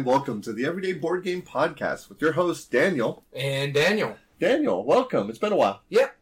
and welcome to the Everyday Board Game Podcast with your host, Daniel. And Daniel. Daniel, welcome. It's been a while. Yep.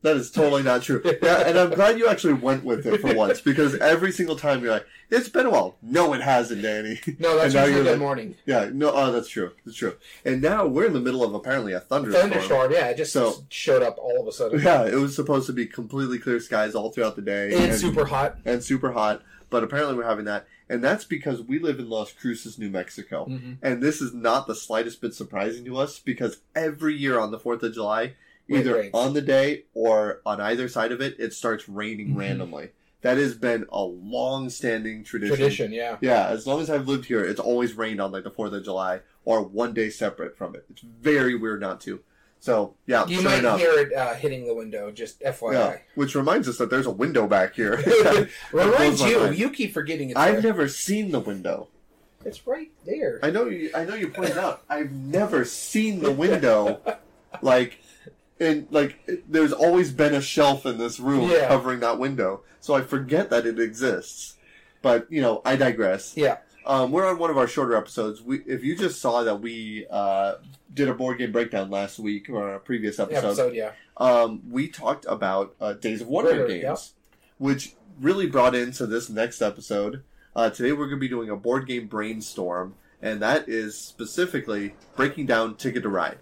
That is totally not true. Yeah, and I'm glad you actually went with it for once because every single time you're like, it's been a while. No, it hasn't, Danny. No, that's And usually you're good like- morning. Yeah, no, oh, that's true. That's true. And now we're in the middle of apparently a thunderstorm. Thunderstorm, yeah, it just So- showed up all of a sudden. Yeah, it was supposed to be completely clear skies all throughout the day. And it's super hot. and super hot, but apparently we're having that. And that's because we live in Las Cruces, New Mexico. hmm And this is not the slightest bit surprising to us because every year on the 4th of July, either on the day or on either side of it, it starts raining Mhm. randomly. That has been a long standing tradition. Tradition, yeah. Yeah, as long as I've lived here, it's always rained on like the 4th of July or one day separate from it. It's very weird not to. So, yeah, You sure might enough. hear it uh, hitting the window, just yeah, FYI. which reminds us that there's a window back here. Reminds you, mind. you keep forgetting it's I've there. never seen the window. It's right there. I know you. I know you pointed out. I've never seen the window, like, and like it- there's always been a shelf in this room Yeah. covering that window, so I forget that it exists. But you know, I digress. Yeah. Um, we're on one of our shorter episodes. We, if you just saw that we uh, did a board game breakdown last week or a previous episode, Episode, yeah. um, we talked about uh, Days of Wonder games, yep. which really brought into this next episode. Uh, today we're going to be doing a board game brainstorm, and that is specifically breaking down Ticket to Ride.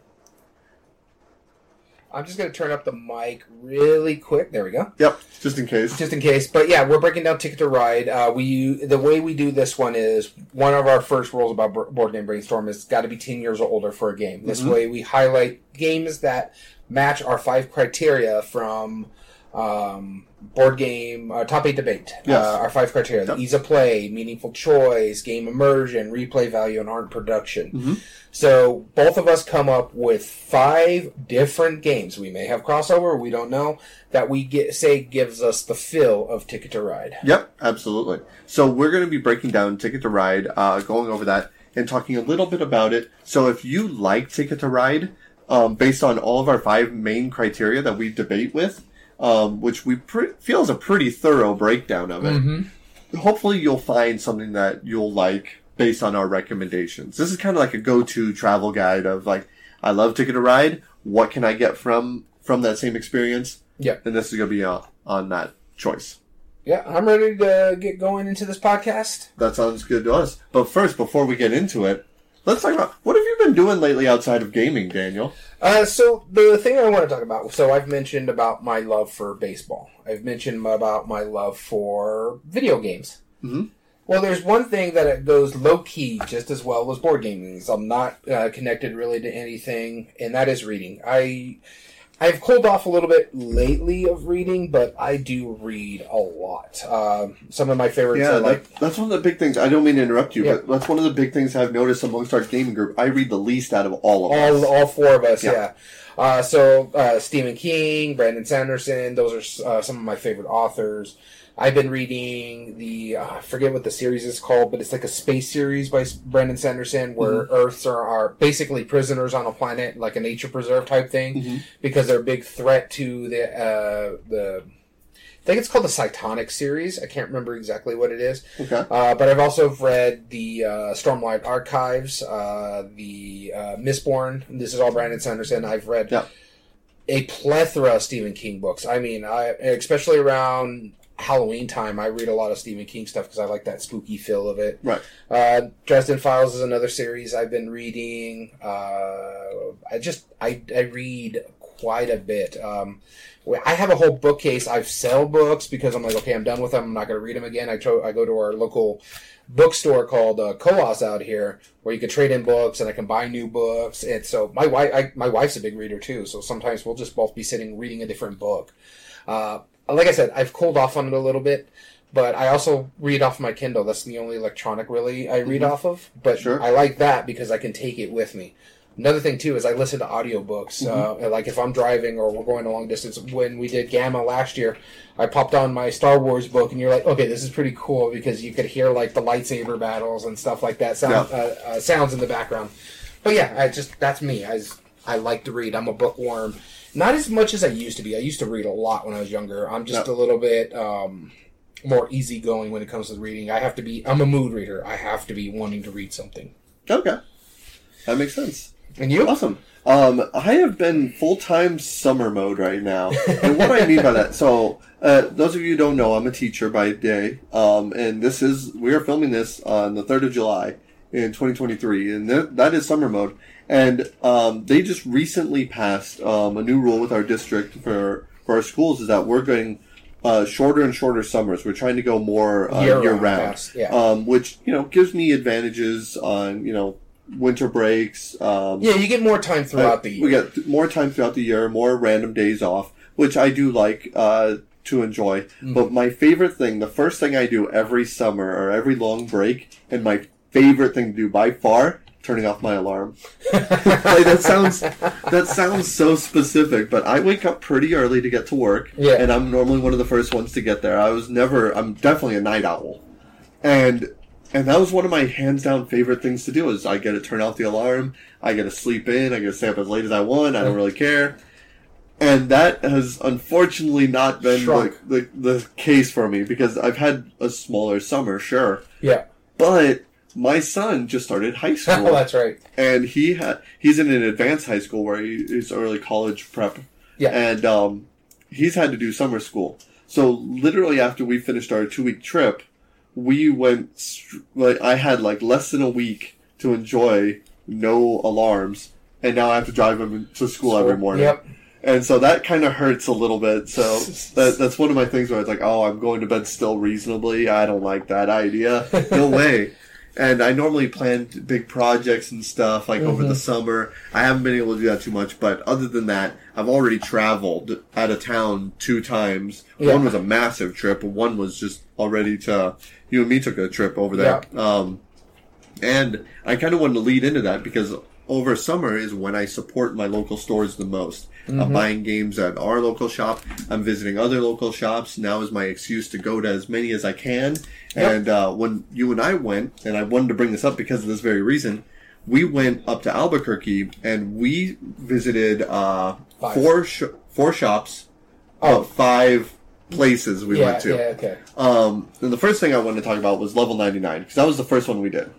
I'm just going to turn up the mic really quick. There we go. Yep, just in case. Just in case. But yeah, we're breaking down Ticket to Ride. Uh, we The way we do this one is one of our first rules about board game brainstorm is got to be 10 years or older for a game. This Mhm. way we highlight games that match our five criteria from um, board game uh, top eight debate. Yes. Uh, our five criteria: Yep. ease of play, meaningful choice, game immersion, replay value, and art production. Mhm. So both of us come up with five different games. We may have crossover, we don't know. That we get say gives us the feel of Ticket to Ride. Yep, absolutely. So we're going to be breaking down Ticket to Ride, uh, going over that, and talking a little bit about it. So if you like Ticket to Ride, um, based on all of our five main criteria that we debate with, um, which we pre- feel is a pretty thorough breakdown of it, Mm-hmm. hopefully you'll find something that you'll like based on our recommendations. This is kind of like a go-to travel guide of like, I love Ticket to Ride. What can I get from from that same experience? Yeah. And this is going to be uh, on that choice. Yeah, I'm ready to get going into this podcast. That sounds good to us. But first, before we get into it, let's talk about what have you been doing lately outside of gaming, Daniel? Uh, so the thing I want to talk about. So I've mentioned about my love for baseball. I've mentioned about my love for video games. Mhm. Well, there's one thing that goes low key just as well as board gaming. So I'm not uh, connected really to anything, and that is reading. I I've cooled off a little bit lately of reading, but I do read a lot. Uh, some of my favorites Yeah, are like that's one of the big things. I don't mean to interrupt you, Yeah. but that's one of the big things I've noticed amongst our gaming group. I read the least out of all of all us. all four of us. Yeah. Yeah. Uh, so uh, Stephen King, Brandon Sanderson, those are uh, some of my favorite authors. I've been reading the uh, I forget what the series is called, but it's like a space series by Brandon Sanderson where Mm-hmm. Earths are, are basically prisoners on a planet, like a nature preserve type thing, Mhm. because they're a big threat to the uh, the. I think it's called the Cytonic series. I can't remember exactly what it is. Okay. Uh, but I've also read the uh, Stormlight Archives, uh, the uh, Mistborn. This is all Brandon Sanderson. I've read Yeah. a plethora of Stephen King books. I mean, I especially around Halloween time, I read a lot of Stephen King stuff because I like that spooky feel of it. Right. Uh, Dresden Files is another series I've been reading. Uh, I just I, I read quite a bit. Um, I have a whole bookcase. I've sell books because I'm like, okay, I'm done with them. I'm not going to read them again. I, tro- I go to our local bookstore called uh, COAS out here, where you can trade in books and I can buy new books. And so my wife, I, my wife's a big reader too. So sometimes we'll just both be sitting reading a different book. Uh, like I said, I've cooled off on it a little bit, but I also read off my Kindle. That's the only electronic really I read Mhm. off of. But Sure. I like that because I can take it with me. Another thing too is I listen to audiobooks. Uh, like if I'm driving or we're going a long distance. When we did Gamma last year, I popped on my Star Wars book, and you're like, okay, this is pretty cool because you could hear like the lightsaber battles and stuff like that sound Yeah. uh, uh, sounds in the background. But yeah, I just that's me. I I like to read. I'm a bookworm. Not as much as I used to be. I used to read a lot when I was younger. I'm just Yeah. a little bit. Um, more easygoing when it comes to reading. I have to be. I'm a mood reader. I have to be wanting to read something. Okay, that makes sense. And you? Awesome. Um, I have been full time summer mode right now, and what do I mean by that? So, uh, those of you who don't know, I'm a teacher by day, um, and this is we are filming this on the third of July in 2023, and th- that is summer mode. And um, they just recently passed um, a new rule with our district for for our schools is that we're going uh, shorter and shorter summers. We're trying to go more uh, year, round, yeah. um, which you know gives me advantages on you know winter breaks. Um, Yeah, you get more time throughout uh, the year. We get th- more time throughout the year, more random days off, which I do like uh, to enjoy. Mm-hmm. But my favorite thing, the first thing I do every summer or every long break, and my favorite thing to do by far, turning off my alarm. like that sounds that sounds so specific, but I wake up pretty early to get to work, Yeah. and I'm normally one of the first ones to get there. I was never, I'm definitely a night owl, and and that was one of my hands down favorite things to do. Is I get to turn off the alarm, I get to sleep in, I get to stay up as late as I want. I don't really care. And that has unfortunately not been the, the the case for me because I've had a smaller summer, sure, yeah, but my son just started high school oh, that's right. and he had he's in an advanced high school where he, he's early college prep. Yeah. And um, he's had to do summer school. So literally after we finished our two week trip, we went like I had like less than a week to enjoy no alarms, and now I have to drive him to school every morning. Yep. And so that kind of hurts a little bit. So that, that's one of my things where it's like, oh, I'm going to bed still reasonably. I don't like that idea. No way. And I normally plan big projects and stuff like over the summer. I haven't been able to do that too much, but other than that, I've already traveled out of town two times. Yeah. One was a massive trip, and one was just already to you and me took a trip over there. Um, and I kind of wanted to lead into that because over summer is when I support my local stores the most. I'm buying games at our local shop. I'm visiting other local shops. Now is my excuse to go to as many as I can. Yep. And uh, when you and I went, and I wanted to bring this up because of this very reason, we went up to Albuquerque and we visited uh, four sh- four shops, Oh. oh, five places we yeah, went to. yeah, okay. Um, and the first thing I wanted to talk about was level 99 because that was the first one we did.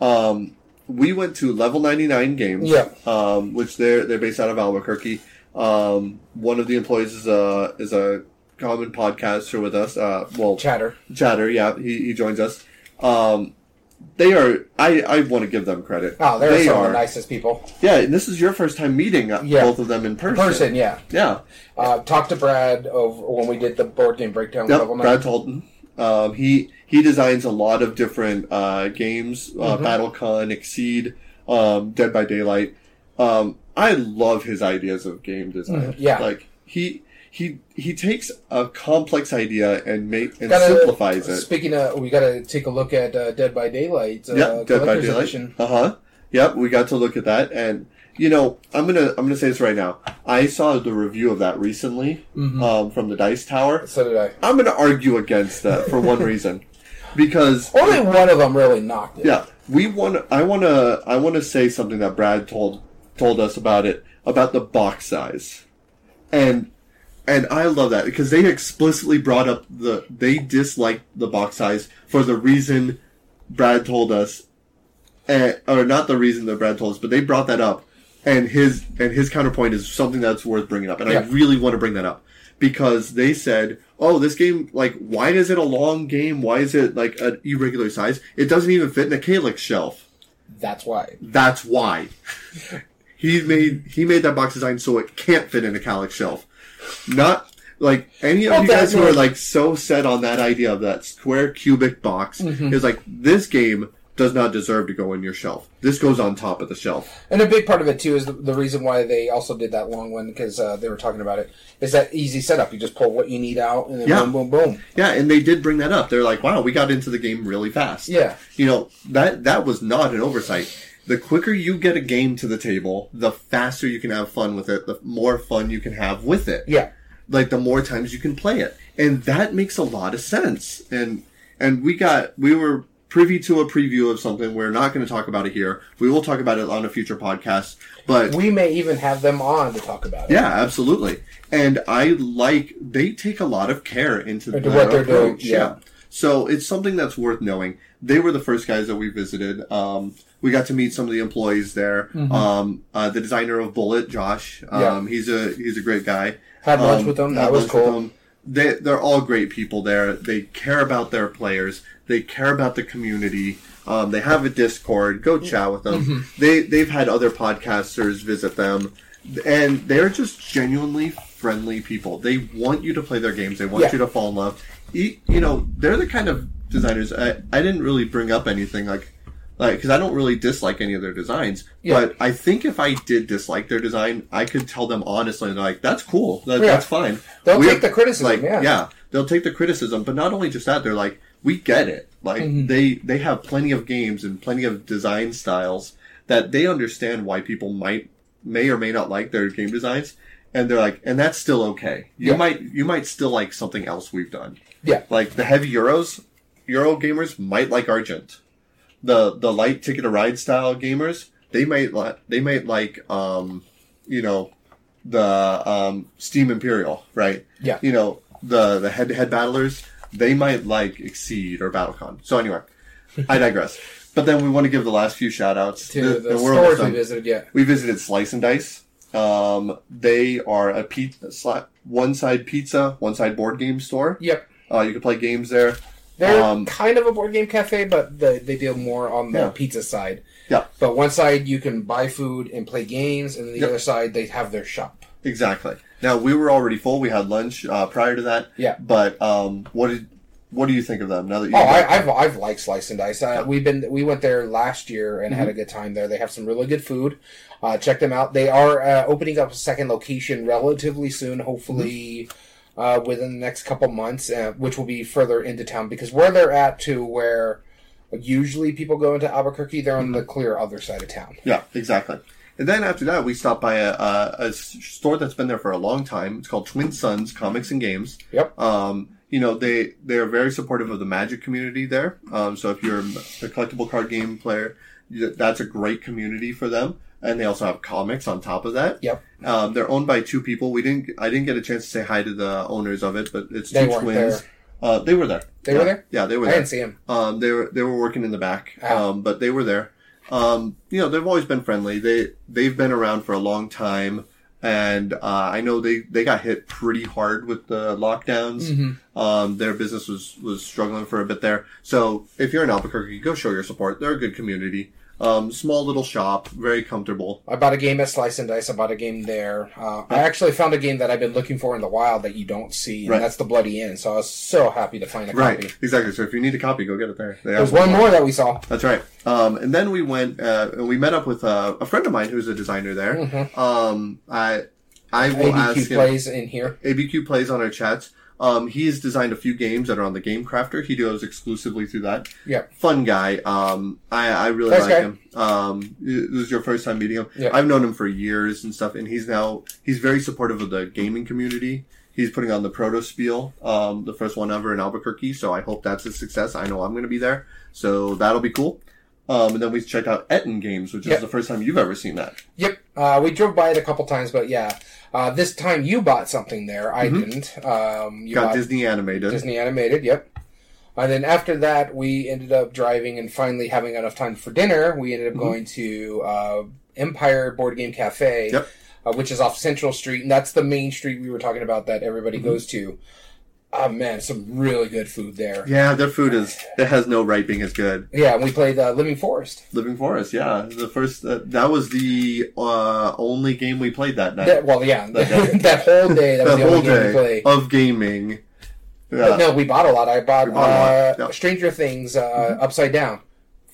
Um, we went to level 99 games, Yeah. um, which they're they're based out of Albuquerque. Um, one of the employees is a is a common podcaster with us. Uh, well, Chatter. Chatter, yeah, he, he joins us. Um, they are. I I want to give them credit. Oh, they're they some are. of the nicest people. Yeah, and this is your first time meeting uh, Yeah. both of them in person. Person, yeah. Yeah. Uh, talked to Brad over when we did the board game breakdown Yep, level Brad nine. Talton. Um, he he designs a lot of different uh, games, uh, Mm-hmm. BattleCon, Exceed, um, Dead by Daylight. Um, I love his ideas of game design. Mhm, yeah. like he he he takes a complex idea and make and Gotta- simplifies it. Speaking of, we got to take a look at uh, Dead by Daylight. Uh, Yep, Dead by Daylight. Uh huh. Yep, we got to look at that, and you know, I'm gonna I'm gonna say this right now. I saw the review of that recently Mm-hmm. um, from the Dice Tower. So did I. I'm gonna argue against that for one reason, because Only one of them really knocked it. yeah, we want. I want to. I want to say something that Brad told told us about it about the box size, and and I love that because they explicitly brought up the they disliked the box size for the reason Brad told us, and, or not the reason that Brad told us, but they brought that up, and his and his counterpoint is something that's worth bringing up, and I really want to bring that up because they said, "Oh, this game, like, why is it a long game? Why is it like an irregular size? It doesn't even fit in a Kallax shelf." That's why. That's why he made he made that box design so it can't fit in a Kallax shelf. Not like any of Well, you guys who are like so set on that idea of that square cubic box Mm-hmm. is like this game does not deserve to go in your shelf. This goes on top of the shelf. And a big part of it too is the, the reason why they also did that long one because uh, they were talking about it is that easy setup. You just pull what you need out and then Yeah. boom, boom, boom. Yeah, and they did bring that up. They're like, "Wow, we got into the game really fast." Yeah. you know that that was not an oversight. The quicker you get a game to the table, the faster you can have fun with it. The more fun you can have with it. Yeah. like the more times you can play it and that makes a lot of sense and and we got we were privy to a preview of something. We're not going to talk about it here. We will talk about it on a future podcast. But We may even have them on to talk about it. yeah, absolutely. And I like they take a lot of care into Into their what they're doing, approach, yeah. So it's something that's worth knowing. They were the first guys that we visited. Um, we got to meet some of the employees there. Um, uh, the designer of Bullet, Josh. Um, Mm-hmm. Yeah. he's a he's a great guy. Had lunch Um, with them. That was cool. They they're all great people there. They care about their players. They care about the community. Um, they have a Discord. Go chat with them. Mm-hmm. They they've had other podcasters visit them, and they're just genuinely friendly people. They want you to play their games. They want Yeah. you to fall in love. You, you know, they're the kind of designers. I, I didn't really bring up anything like like because I don't really dislike any of their designs. Yeah. But I think if I did dislike their design, I could tell them honestly, like that's cool. That, Yeah. That's fine. They'll We're- take the criticism. like yeah. they'll take the criticism but not only just that they're like we get it like Mm-hmm. they they have plenty of games and plenty of design styles that they understand why people might may or may not like their game designs and they're like and that's still okay you Yeah. might you might still like something else we've done Yeah. like the heavy euros euro gamers might like argent the the light ticket to ride style gamers they might like they might like um you know the um steam imperial right Yeah. you know the the head to head battlers they might like exceed or battlecon so anyway i digress but then we want to give the last few shout outs To the stores we visited. Yeah. we visited Slice and Dice. Um, they are a pizza, one side pizza, one side board game store. Yep. Uh, you can play games there. They're Um, kind of a board game cafe, but the, they deal more on the Yeah. pizza side. Yeah. But one side you can buy food and play games, and the Yep. other side they have their shop. Exactly. Now we were already full. We had lunch uh, prior to that. Yeah. But um, what did what do you think of them now that you? Oh, I, I've I've liked Slice and Dice. Uh, Yeah. Mm-hmm. We've been we went there last year and had a good time there. They have some really good food. Uh, check them out. They are uh, opening up a second location relatively soon. Hopefully. Uh, within the next couple months, uh, which will be further into town, because where they're at to where usually people go into Albuquerque, they're on the Mm-hmm. clear other side of town. Yeah, exactly. And then after that, we stopped by a a store that's been there for a long time. It's called Twin Suns Comics and Games. Yep. Um, you know, they they're very supportive of the Magic community there. Um, so if you're a collectible card game player, that's a great community for them. And they also have comics on top of that. Yep. Um, they're owned by two people. We didn't. I didn't get a chance to say hi to the owners of it, but it's They two weren't twins. there. Uh, they were there. They Yeah. were there? Yeah, they were there. I there. didn't see them. Um, they were they were working in the back, Ah. um, but they were there. Um, you know, they've always been friendly. They they've been around for a long time, and uh, I know they, they got hit pretty hard with the lockdowns. Mm-hmm. Um, their business was was struggling for a bit there. So if you're in Albuquerque, go show your support. They're a good community. Um, small little shop, very comfortable. I bought a game at Slice and Dice. I bought a game there. Uh, I actually found a game that I've been looking for in the wild that you don't see, and Right. that's the Bloody End. So I was so happy to find a Right, copy. exactly. So if you need a copy, go get it there. They There's one more that we saw. That's right. Um, and then we went uh, and we met up with uh, a friend of mine who's a designer there. Mhm. Um, I I will ask ABQ him. plays in here. ABQ plays on our chats. Um, he's designed a few games that are on the Game Crafter. He goes exclusively through that. Yeah. Fun guy. Um, I, I really Nice like guy. him. Um, this is your first time meeting him. Yeah. I've known him for years and stuff, and he's now he's very supportive of the gaming community. He's putting on the Proto Spiel, um, the first one ever in Albuquerque. So I hope that's a success. I know I'm going to be there, so that'll be cool. Um, and then we checked out Etten Games, which Yeah. is the first time you've ever seen that. Yep. Uh, we drove by it a couple times, but yeah. Uh, this time you bought something there. I didn't. Um, you Mm-hmm. Got Disney animated. Disney animated. Yep. And then after that, we ended up driving and finally having enough time for dinner. We ended up going to uh, Empire Board Game Cafe, Yep. uh, which is off Central Street, and that's the main street we were talking about that everybody Mm-hmm. goes to. Oh man, some really good food there. Yeah, their food is it has no right being as good. Yeah, and we played uh, Living Forest. Living Forest, yeah, the first uh, that was the uh, only game we played that night. That, well, yeah, That that whole day that was the the whole only game we day played. of gaming. Yeah, no, we bought a lot. I bought, bought uh, yeah. Mm-hmm. Stranger Things uh, Upside Down.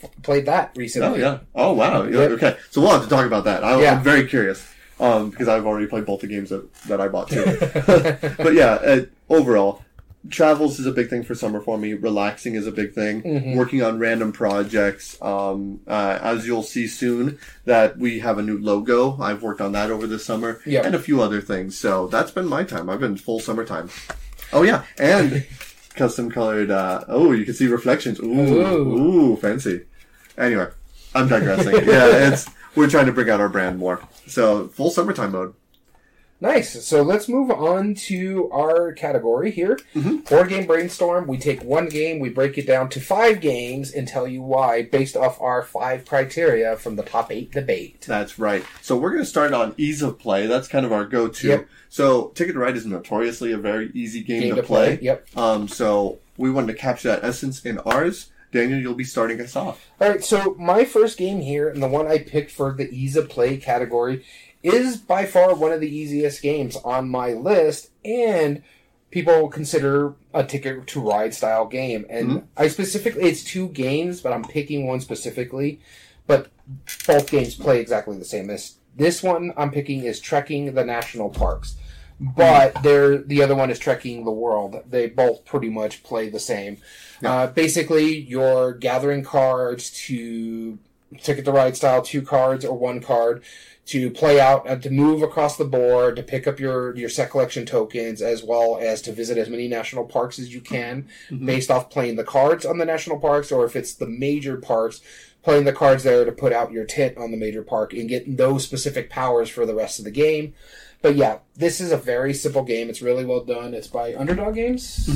F- played that recently. oh yeah, oh wow, yeah, okay. So we'll have to talk about that. I. I'm very curious um, because I've already played both the games that, that I bought too. but yeah, uh, overall, travels is a big thing for summer for me. Relaxing is a big thing. Mhm. Working on random projects. Um, uh, as you'll see soon, that we have a new logo. I've worked on that over the summer, Yep. and a few other things. So that's been my time. I've been full summertime. Oh yeah, and custom colored. Uh, oh, you can see reflections. Ooh, Ooh. ooh, fancy. Anyway, I'm digressing. yeah, it's we're trying to bring out our brand more. So full summertime mode. Nice. So let's move on to our category here. Board game brainstorm. We take one game, we break it down to five games, and tell you why based off our five criteria from the top eight debate. That's right. So we're going to start on ease of play. That's kind of our go-to. Yep. So Ticket to Ride is notoriously a very easy game, Game to, to play. play. Yep. Um, so we wanted to capture that essence in ours. Daniel, you'll be starting us off. All right, so my first game here, and the one I picked for the ease of play category, is by far one of the easiest games on my list, and people consider a ticket to ride style game. And I specifically, it's two games, but I'm picking one specifically. But both games play exactly the same. This this one I'm picking is Trekking the National Parks, but they're the other one is Trekking the World. They both pretty much play the same. Uh, basically, you're gathering cards to ticket the ride style, two cards or one card to play out and to move across the board to pick up your your set collection tokens as well as to visit as many national parks as you can mm-hmm. based off playing the cards on the national parks or if it's the major parks playing the cards there to put out your tent on the major park and get those specific powers for the rest of the game but yeah this is a very simple game it's really well done it's by underdog games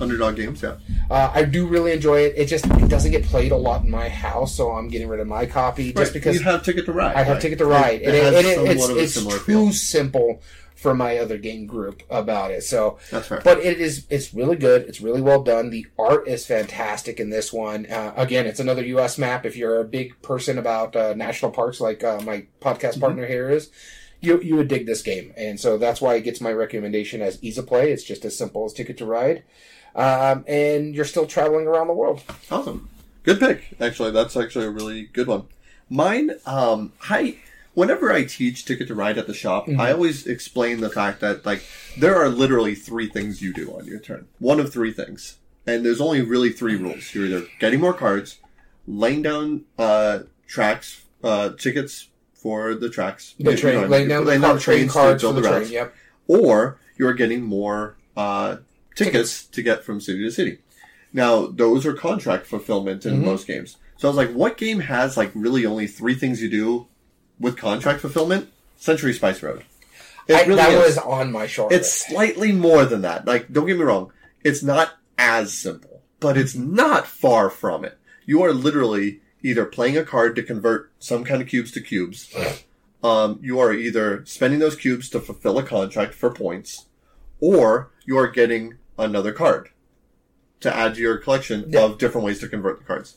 Underdog games, yeah. uh, I do really enjoy it. It just it doesn't get played a lot in my house, so I'm getting rid of my copy just Right, because you have Ticket to Ride. I have right? Ticket to Ride, It, and it it, it's it's too feel. simple for my other game group about it. So, That's fair. but it is it's really good. It's really well done. The art is fantastic in this one. Uh, again, it's another U.S. map. If you're a big person about uh, national parks, like uh, my podcast partner here is. You, you would dig this game, and so that's why it gets my recommendation as easy play. It's just as simple as Ticket to Ride, um, and you're still traveling around the world. Awesome. Good pick. Actually, that's actually a really good one. Mine, um, I, whenever I teach Ticket to Ride at the shop, Mm-hmm. I always explain the fact that, like, there are literally three things you do on your turn. One of three things. And there's only really three rules. You're either getting more cards, laying down, uh, tracks, uh, tickets for the tracks. The You train, know, laying down the car, train trains to cards for build the the train. Yep. or you're getting more uh, tickets, to get from city to city. Now, those are contract fulfillment in Mhm. most games. So I was like, what game has like really only three things you do with contract fulfillment? Century Spice Road. It I, really that is. was on my short It's list. slightly more than that. Like, don't get me wrong. It's not as simple, but it's not far from it. You are literally either playing a card to convert some kind of cubes to cubes. Um, you are either spending those cubes to fulfill a contract for points, or you are getting another card to add to your collection Yeah. of different ways to convert the cards.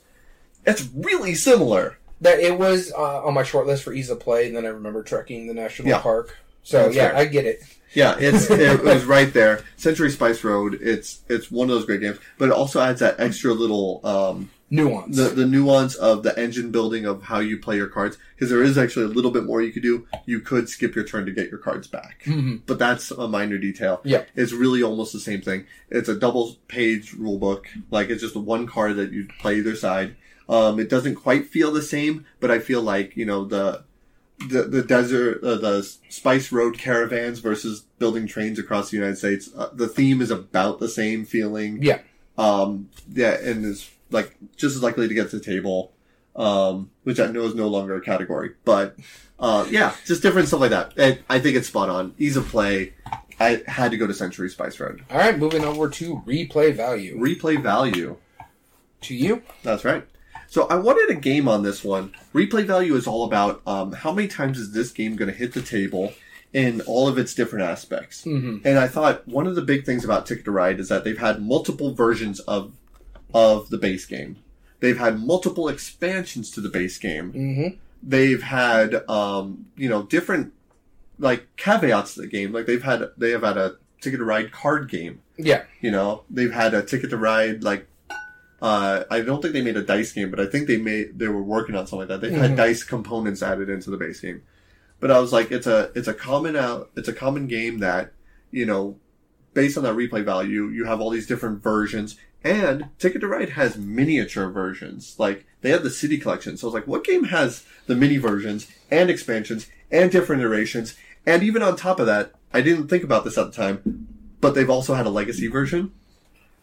It's really similar. That it was uh, on my short list for ease of play, and then I remember trekking the national Yeah. park. So That's yeah, fair. I get it. Yeah, it's it was right there. Century Spice Road. It's it's one of those great games, but it also adds that extra little um, Nuance. the the nuance of the engine building of how you play your cards because there is actually a little bit more you could do. You could skip your turn to get your cards back, Mhm. but that's a minor detail. Yeah. it's really almost the same thing. It's a double page rule book. Like it's just one card that you play either side. Um, it doesn't quite feel the same, but I feel like you know the the the desert uh, the spice road caravans versus building trains across the United States. Uh, the theme is about the same feeling. Yeah. Um, yeah, and is like just as likely to get to the table. Um, which I know is no longer a category, but uh, yeah, just different stuff like that. And I think it's spot on. Ease of play. I had to go to Century Spice Road. All right, moving over to replay value. Replay value. to you, That's right. So I wanted a game on this one. Replay value is all about um, how many times is this game going to hit the table in all of its different aspects. Mhm. And I thought one of the big things about Ticket to Ride is that they've had multiple versions of of the base game. They've had multiple expansions to the base game. hmm They've had um, you know different like caveats to the game. Like they've had they have had a Ticket to Ride card game. yeah, You know, they've had a Ticket to Ride like. Uh, I don't think they made a dice game, but I think they made they were working on something like that. They've Mhm. had dice components added into the base game, but I was like, it's a it's a common out it's a common game that you know, based on that replay value, you have all these different versions. And Ticket to Ride has miniature versions. Like they have the city collection. So I was like, what game has the mini versions and expansions and different iterations? And even on top of that, I didn't think about this at the time, but they've also had a legacy version.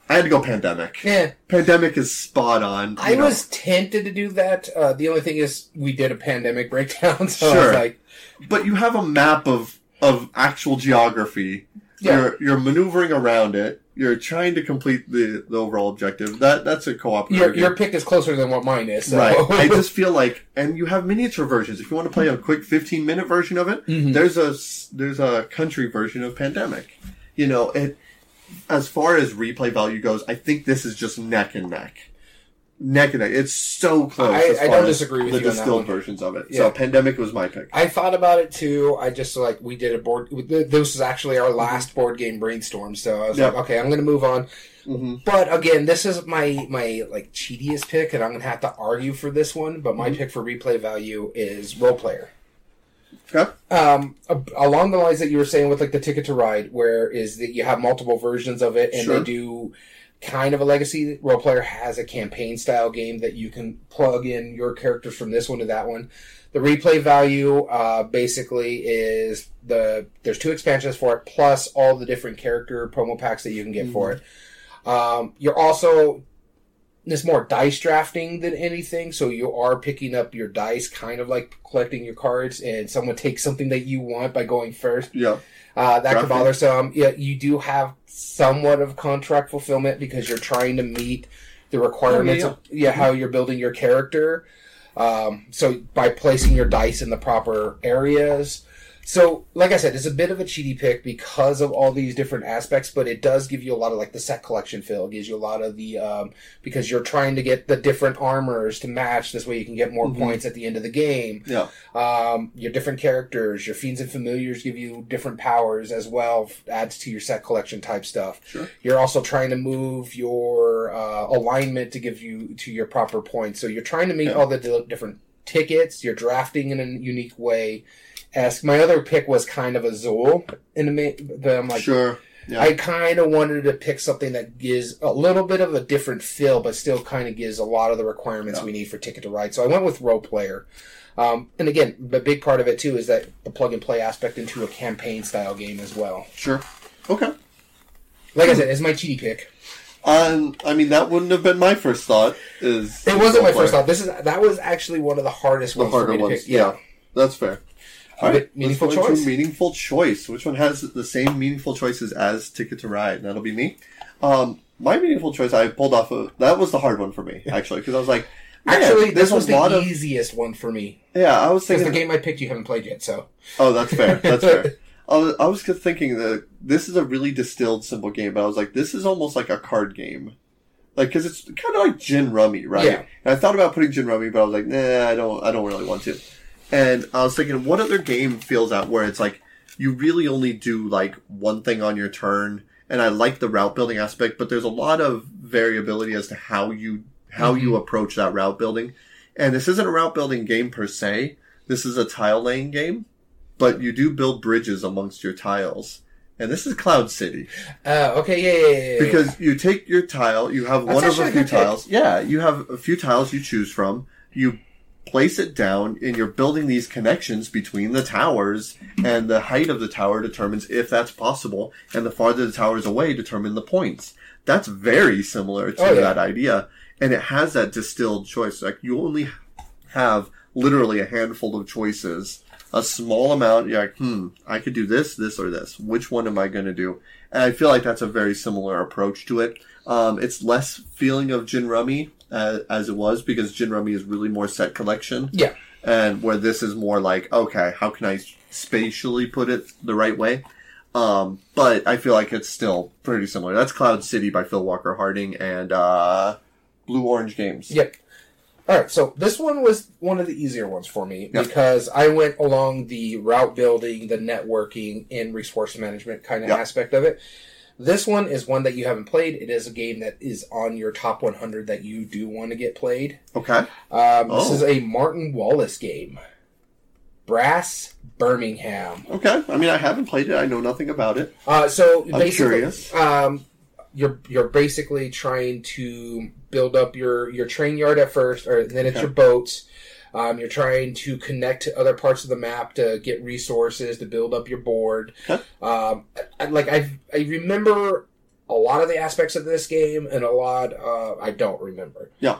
I had to go pandemic. Yeah, Pandemic is spot on. I know. was tempted to do that. Uh, the only thing is, we did a pandemic breakdown, so I Sure. was like, but you have a map of of actual geography. Yeah. You're you're maneuvering around it. You're trying to complete the, the overall objective. That that's a co-op. your, game. your pick is closer than what mine is. So. Right. I just feel like, and you have miniature versions. If you want to play a quick 15 minute version of it, Mhm. there's a there's a country version of Pandemic. You know, it as far as replay value goes, I think this is just neck and neck. Neck and neck. It's so close. I- I don't disagree with the you on that distilled versions of it. Yeah. So Pandemic was my pick. I thought about it too. I just like we did a board. This was actually our last board game brainstorm, so I was Yeah. like, okay, I'm going to move on. hmm But again, this is my my like cheatiest pick, and I'm going to have to argue for this one. But my pick for replay value is roll player. Okay. Um, along the lines that you were saying with like the Ticket to Ride, where is that you have multiple versions of it, and Sure. they do kind of a legacy. Roll player has a campaign style game that you can plug in your characters from this one to that one. The replay value uh, basically is the there's two expansions for it, plus all the different character promo packs that you can get for it. Um, you're also it's more dice drafting than anything, so you are picking up your dice, kind of like collecting your cards, and someone takes something that you want by going first. Yeah. Uh, that could bother some. Yeah, you do have somewhat of contract fulfillment because you're trying to meet the requirements Oh, yeah. of yeah how you're building your character. Um, so by placing your dice in the proper areas. So, like I said, it's a bit of a cheaty pick because of all these different aspects, but it does give you a lot of like the set collection feel. It gives you a lot of the um, because you're trying to get the different armors to match. This way, you can get more Mhm. points at the end of the game. Yeah. Um, your different characters, your fiends and familiars give you different powers as well. Adds to your set collection type stuff. Sure. You're also trying to move your uh, alignment to give you to your proper points. So you're trying to meet Yeah. all the di- different tickets. You're drafting in a unique way. Ask my other pick was kind of a the ma- but I'm like sure. Yeah. I kind of wanted to pick something that gives a little bit of a different feel, but still kind of gives a lot of the requirements Yeah. we need for Ticket to Ride. So I went with Roll Player. Um, and again, the big part of it too is that the plug and play aspect into a campaign style game as well. sure. Okay. Like I said, it's my cheaty pick. Um, I mean, that wouldn't have been my first thought. Is It wasn't my role first thought. This is that was actually one of the hardest The ones for harder me to ones. pick. Yeah. That's fair. All right, meaningful let's choice. meaningful choice. Which one has the same meaningful choices as Ticket to Ride? That'll be me. Um, my meaningful choice I pulled off of that was the hard one for me actually because I was like, Actually, this was the of easiest one for me yeah. I was thinking, the game I picked you haven't played yet. So oh, that's fair. That's fair. I was, I was thinking that this is a really distilled, simple game, but I was like, this is almost like a card game. Like, because it's kind of like gin rummy, right? Yeah. And I thought about putting gin rummy, but I was like, nah, I don't, I don't really want to. And I was thinking, what other game feels that where it's like you really only do like one thing on your turn? And I like the route building aspect, but there's a lot of variability as to how you how you approach that route building. And this isn't a route building game per se. This is a tile laying game, but you do build bridges amongst your tiles. And this is Cloud City uh, okay, yeah, yeah, yeah, yeah. because you take your tile, you have That's one of a few good pick. tiles. Yeah, you have a few tiles you choose from. You place it down, and you're building these connections between the towers, and the height of the tower determines if that's possible, and the farther the tower is away determine the points. That's very similar to Oh, yeah. that idea, and it has that distilled choice. Like you only have literally a handful of choices. A small amount, you're like, hmm, I could do this, this, or this. Which one am I going to do? And I feel like that's a very similar approach to it. Um, it's less feeling of Gin Rummy uh, as it was because Gin Rummy is really more set collection. Yeah. And where this is more like, okay, how can I spatially put it the right way? Um, but I feel like it's still pretty similar. That's Cloud City by Phil Walker Harding and uh, Blue Orange Games. Yep. All right, so this one was one of the easier ones for me Yeah. because I went along the route building, the networking, and resource management kind of Yeah. aspect of it. This one is one that you haven't played. It is a game that is on your top 100 that you do want to get played. Okay. Um, This Oh. is a Martin Wallace game. Brass Birmingham. Okay. I mean, I haven't played it. I know nothing about it. Uh, so I'm basically, curious. um, you're you're basically trying to build up your your train yard at first, or then it's Okay. your boats. Um, you're trying to connect to other parts of the map to get resources to build up your board. Okay. Um, I- like I I remember a lot of the aspects of this game, and a lot uh, I don't remember. Yeah.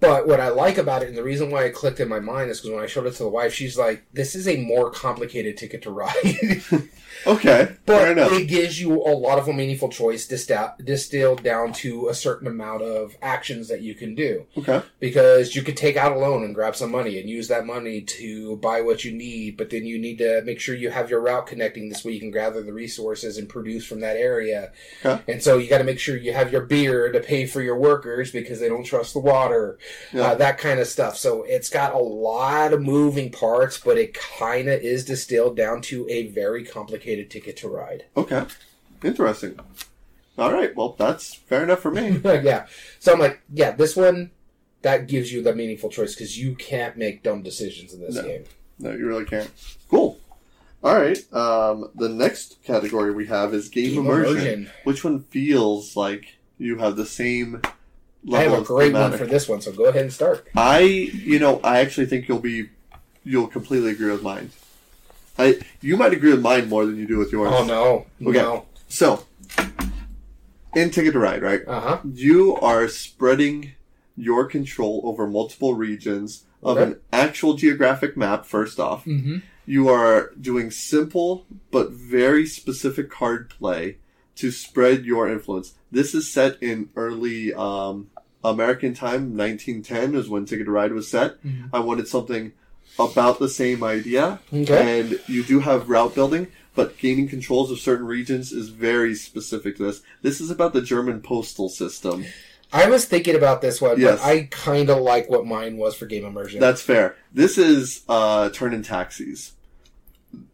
But what I like about it, and the reason why it clicked in my mind, is because when I showed it to the wife, she's like, "This is a more complicated Ticket to Ride." Okay, fair But enough. it gives you a lot of a meaningful choice distilled, distilled down to a certain amount of actions that you can do. Okay, Because you could take out a loan and grab some money and use that money to buy what you need, but then you need to make sure you have your route connecting this way you can gather the resources and produce from that area. Okay. And so you got to make sure you have your beer to pay for your workers because they don't trust the water, Yeah. uh, that kind of stuff. So it's got a lot of moving parts, but it kind of is distilled down to a very complicated ticket to ride. okay, interesting. All right, well, that's fair enough for me. yeah. So I'm like, yeah, this one that gives you the meaningful choice because you can't make dumb decisions in this No. game. No, you really can't. Cool. All right. Um, the next category we have is game, Game immersion. immersion. Which one feels like you have the same I have a great one for this one, so go ahead and start. I, you know, I actually think you'll be, you'll completely agree with mine. I, you might agree with mine more than you do with yours. Oh no, Okay. no, So, in Ticket to Ride, right? uh huh, You are spreading your control over multiple regions of Okay. an actual geographic map. First off, mm-hmm. you are doing simple but very specific card play to spread your influence. This is set in early um, American time, 1910 is when Ticket to Ride was set. Mhm. I wanted something about the same idea, Okay. and you do have route building, but gaining controls of certain regions is very specific to this. This is about the German postal system. I was thinking about this one, Yes. but I kind of like what mine was for game immersion. That's fair. This is uh, Thurn and Taxis.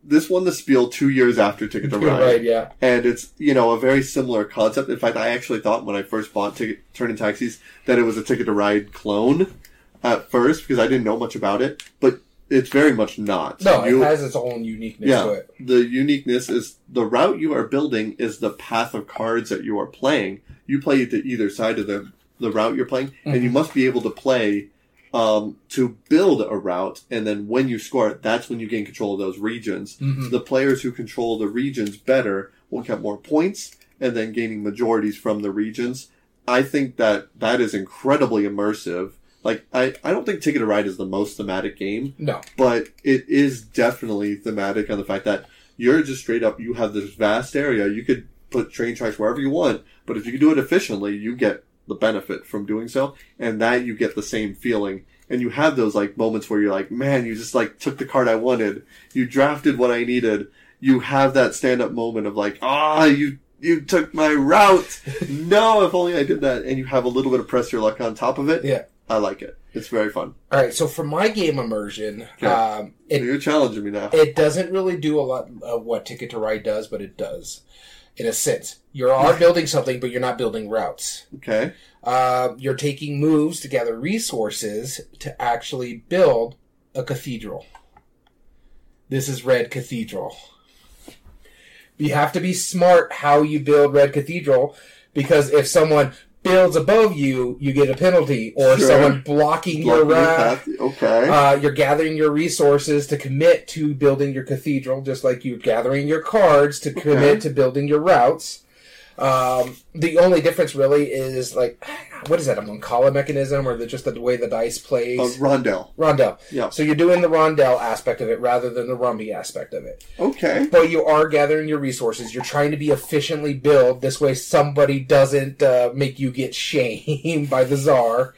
This won the Spiel two years after Ticket to Ride. right, yeah. and it's you know a very similar concept. In fact, I actually thought when I first bought Ticket Thurn and Taxis that it was a Ticket to Ride clone at first because I didn't know much about it, but it's very much not. No, You- it has its own uniqueness yeah, to it. the uniqueness is the route you are building is the path of cards that you are playing. You play it to either side of the the route you're playing, and Mm-hmm. you must be able to play um, to build a route. And then when you score it, that's when you gain control of those regions. Mhm. The players who control the regions better will get more points, and then gaining majorities from the regions. I think that that is incredibly immersive. Like I, I don't think Ticket to Ride is the most thematic game No, but it is definitely thematic on the fact that you're just straight up you have this vast area. You could put train tracks wherever you want but if you can do it efficiently you get the benefit from doing so and that you get the same feeling. And you have those like moments where you're like man you just like took the card i wanted. You drafted what i needed. You have that stand up moment of like ah you you took my route. No if only i did that. And you have a little bit of press your luck on top of it. Yeah. I like it it's very fun All right, so for my game immersion, Okay. um, it you're challenging me now it doesn't really do a lot of what Ticket to Ride does, but it does, in a sense. You are building something, but you're not building routes. okay Uh, you're taking moves to gather resources to actually build a cathedral. This is Red Cathedral. You have to be smart how you build Red Cathedral because if someone builds above you, you get a penalty, or Sure. someone blocking your Blocking your route. path. Okay. Uh, you're gathering your resources to commit to building your cathedral, just like you're gathering your cards to commit to building your routes. Um, the only difference really is like, what is that? A Mancala mechanism, or the, just the way the dice plays? Uh, Rondell. rondel. Yeah. So you're doing the rondel aspect of it rather than the rummy aspect of it. Okay. But you are gathering your resources. You're trying to be efficiently build. This way, somebody doesn't uh, make you get shamed by the czar.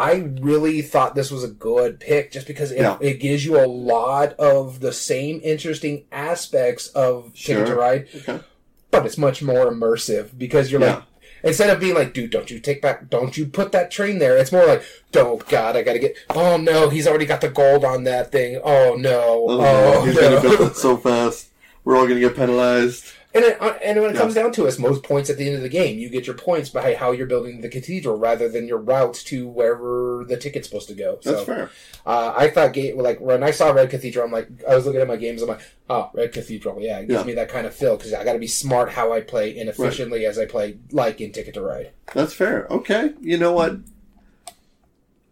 I really thought this was a good pick just because it, Yeah. it gives you a lot of the same interesting aspects of Ticket to Sure. Ride, Okay. But it's much more immersive because you're Yeah. like, instead of being like, dude, don't you take back, don't you put that train there? It's more like, oh God, I gotta get, oh no, he's already got the gold on that thing. Oh no, Oh, oh, he's no. gonna build it so fast. We're all gonna get penalized. And it, uh, and when it comes down to it, most points at the end of the game, you get your points by how you're building the cathedral rather than your routes to wherever the ticket's supposed to go. That's fair. uh, I thought, like when I saw Red Cathedral, I'm like, I was looking at my games, I'm like, oh, Red Cathedral, yeah, it gives Yeah. me that kind of feel because I got to be smart how I play and efficiently as I play, like in Ticket to Ride. That's fair. Okay. You know what?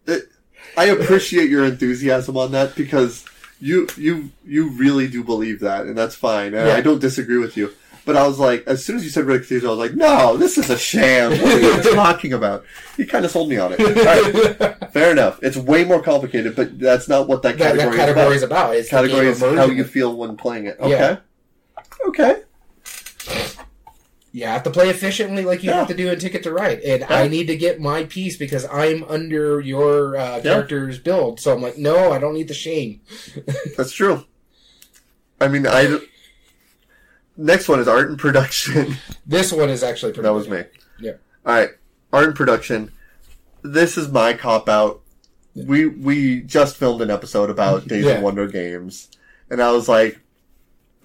It, I appreciate your enthusiasm on that because you you you really do believe that, and that's fine. And Yeah. I don't disagree with you. But I was like, as soon as you said Red Cathedral, I was like, no, this is a sham. What are you talking about? You kind of sold me on it. Right, fair enough. It's way more complicated, but that's not what that that, category, that category is is about. It's about. the Category game is how you feel when playing it. Okay. Yeah. Okay. You have to play efficiently like you Yeah. have to do in Ticket to Ride. And. I need to get my piece because I'm under your uh, character's build. So I'm like, no, I don't need the shame. That's true. I mean, I. Next one is art and production. This one is actually pretty That was me. Yeah. All right, art and production. This is my cop out. We we just filmed an episode about Days Yeah. of Wonder games, and I was like,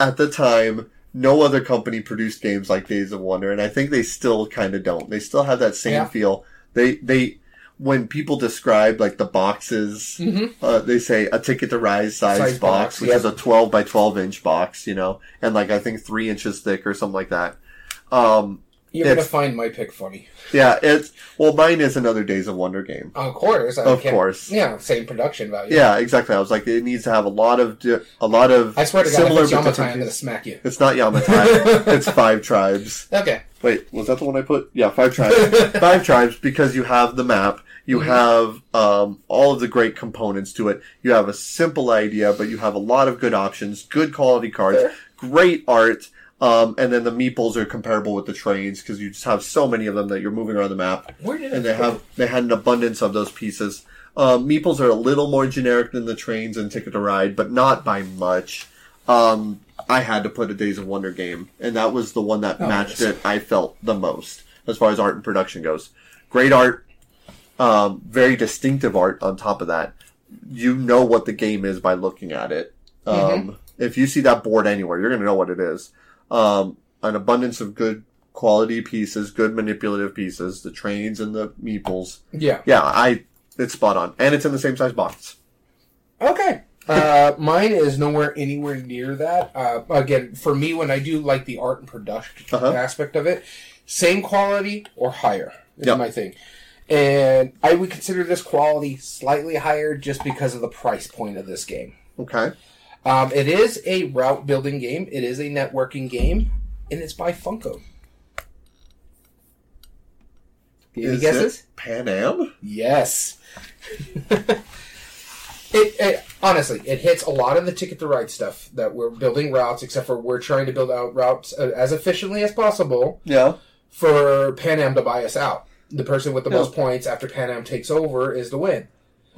at the time, no other company produced games like Days of Wonder, and I think they still kind of don't. They still have that same Yeah. feel. They they when people describe like the boxes, Mhm. uh, they say a Ticket to Ride size, Size box, box, which is a twelve by twelve inch box, you know, and like I think three inches thick or something like that. Um, You're to find my pick funny. yeah, it's well, mine is another Days of Wonder game. Of course. I Of course. Yeah, same production value. Yeah, exactly. I was like, it needs to have a lot of di- a lot of I swear to God, similar if it's Yamatai, I'm going to smack you. It's not Yamatai. it's five tribes. Okay. Wait, was that the one I put? Yeah, five tribes. five tribes because you have the map. You Mhm. have um, all of the great components to it. You have a simple idea, but you have a lot of good options, good quality cards, Fair. great art, um, and then the meeples are comparable with the trains because you just have so many of them that you're moving around the map and they have they had an abundance of those pieces. Um, meeples are a little more generic than the trains and Ticket to Ride, but not by much. Um, I had to put a Days of Wonder game, and that was the one that Oh, matched it. I felt the most as far as art and production goes. Great art, um, very distinctive art. On top of that, you know what the game is by looking at it. Um, Mm-hmm. If you see that board anywhere, you're going to know what it is. Um, an abundance of good quality pieces, good manipulative pieces, the trains and the meeples. Yeah. Yeah, I it's spot on, and it's in the same size box. Okay. Uh, mine is nowhere anywhere near that. Uh, again, for me, when I do like the art and production Uh-huh. aspect of it, same quality or higher is Yep. my thing. And I would consider this quality slightly higher just because of the price point of this game. Okay, Um, it is a route building game. It is a networking game, and it's by Funko. Any Is guesses? it Pan Am? Yes. it, it honestly, it hits a lot of the ticket to ride stuff that we're building routes, except for we're trying to build out routes uh, as efficiently as possible Yeah. for Pan Am to buy us out. The person with the most points after Pan Am takes over is the win.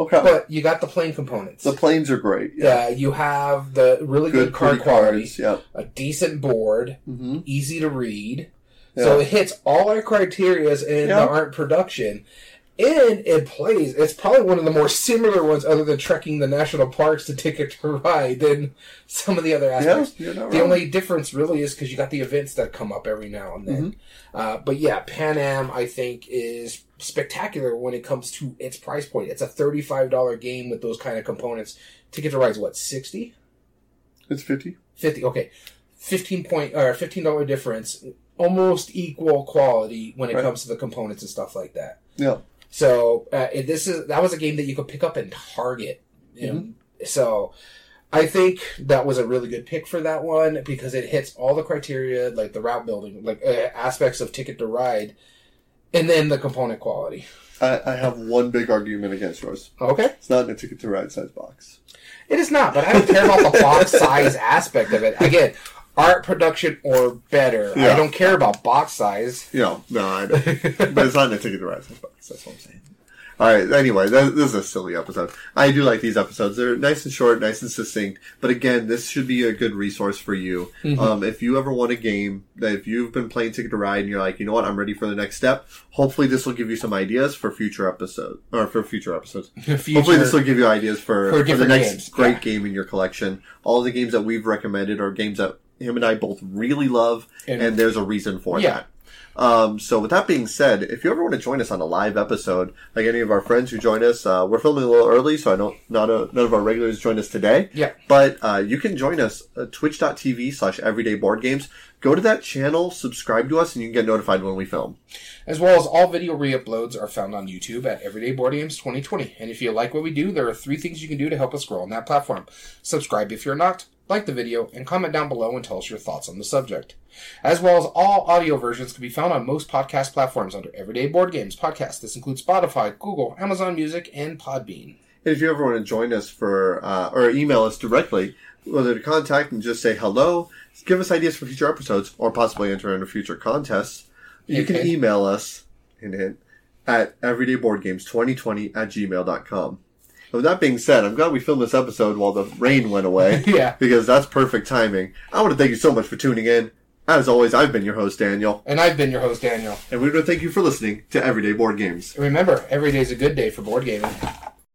Okay. But you got the plane components. the planes are great. yeah, you have the really good, Good card quality, cards. Yeah. a decent board, Mm-hmm. easy to read. Yeah. So it hits all our criterias in Yeah. the art production. And it plays. It's probably one of the more similar ones, other than trekking the national parks to Ticket to Ride, than some of the other aspects. you're The wrong. only difference really is because you got the events that come up every now and then. Mm-hmm. Uh, but yeah, Pan Am I think is spectacular when it comes to its price point. It's a thirty-five dollar game with those kind of components. Ticket to Ride's what sixty? It's fifty. 50 okay 15 point or 15 dollar difference almost equal quality when it Right. comes to the components and stuff like that Yeah. So uh, this is that was a game that you could pick up and target you know? so i think that was a really good pick for that one because it hits all the criteria like the route building like uh, aspects of ticket to ride and then the component quality I, I have one big argument against yours. okay It's not in a ticket to ride size box. It is not, but I don't care about the box size aspect of it. Again, art production or better. I don't care about box size. You know, no, I know. but it's not in a ticket to ride size box. That's what I'm saying. All right. Anyway, that, this is a silly episode. I do like these episodes. They're nice and short, nice and succinct. But again, this should be a good resource for you. Um, if you ever want a game that if you've been playing Ticket to Ride and you're like, you know what, I'm ready for the next step. Hopefully, this will give you some ideas for future episodes or for future episodes. Hopefully, this will give you ideas for, For for, the next games, great yeah. game in your collection. All the games that we've recommended are games that him and I both really love, And- and, there's a reason for Yeah. that. Um, so with that being said, if you ever want to join us on a live episode, like any of our friends who join us, uh, we're filming a little early, so I don't not a, none of our regulars join us today. Yeah. But uh, you can join us at twitch.tv slash everyday board games. Go to that channel, subscribe to us, and you can get notified when we film. As well as all video re-uploads are found on YouTube at Everyday Board Games 2020. And if you like what we do, there are three things you can do to help us grow on that platform. Subscribe if you're not, like the video, and comment down below and tell us your thoughts on the subject. As well as all audio versions can be found on most podcast platforms under Everyday Board Games Podcast. This includes Spotify, Google, Amazon Music, and Podbean. And if you ever want to join us for, uh, or email us directly, whether to contact and just say hello, give us ideas for future episodes, or possibly enter in a future contests, you can email us hint, hint, at everydayboardgames2020 at gmail.com. With that being said, I'm glad we filmed this episode while the rain went away. Yeah. Because that's perfect timing. I want to thank you so much for tuning in. As always, I've been your host, Daniel, And I've been your host, Daniel. and we want to thank you for listening to Everyday Board Games. And remember, is a good day for board gaming.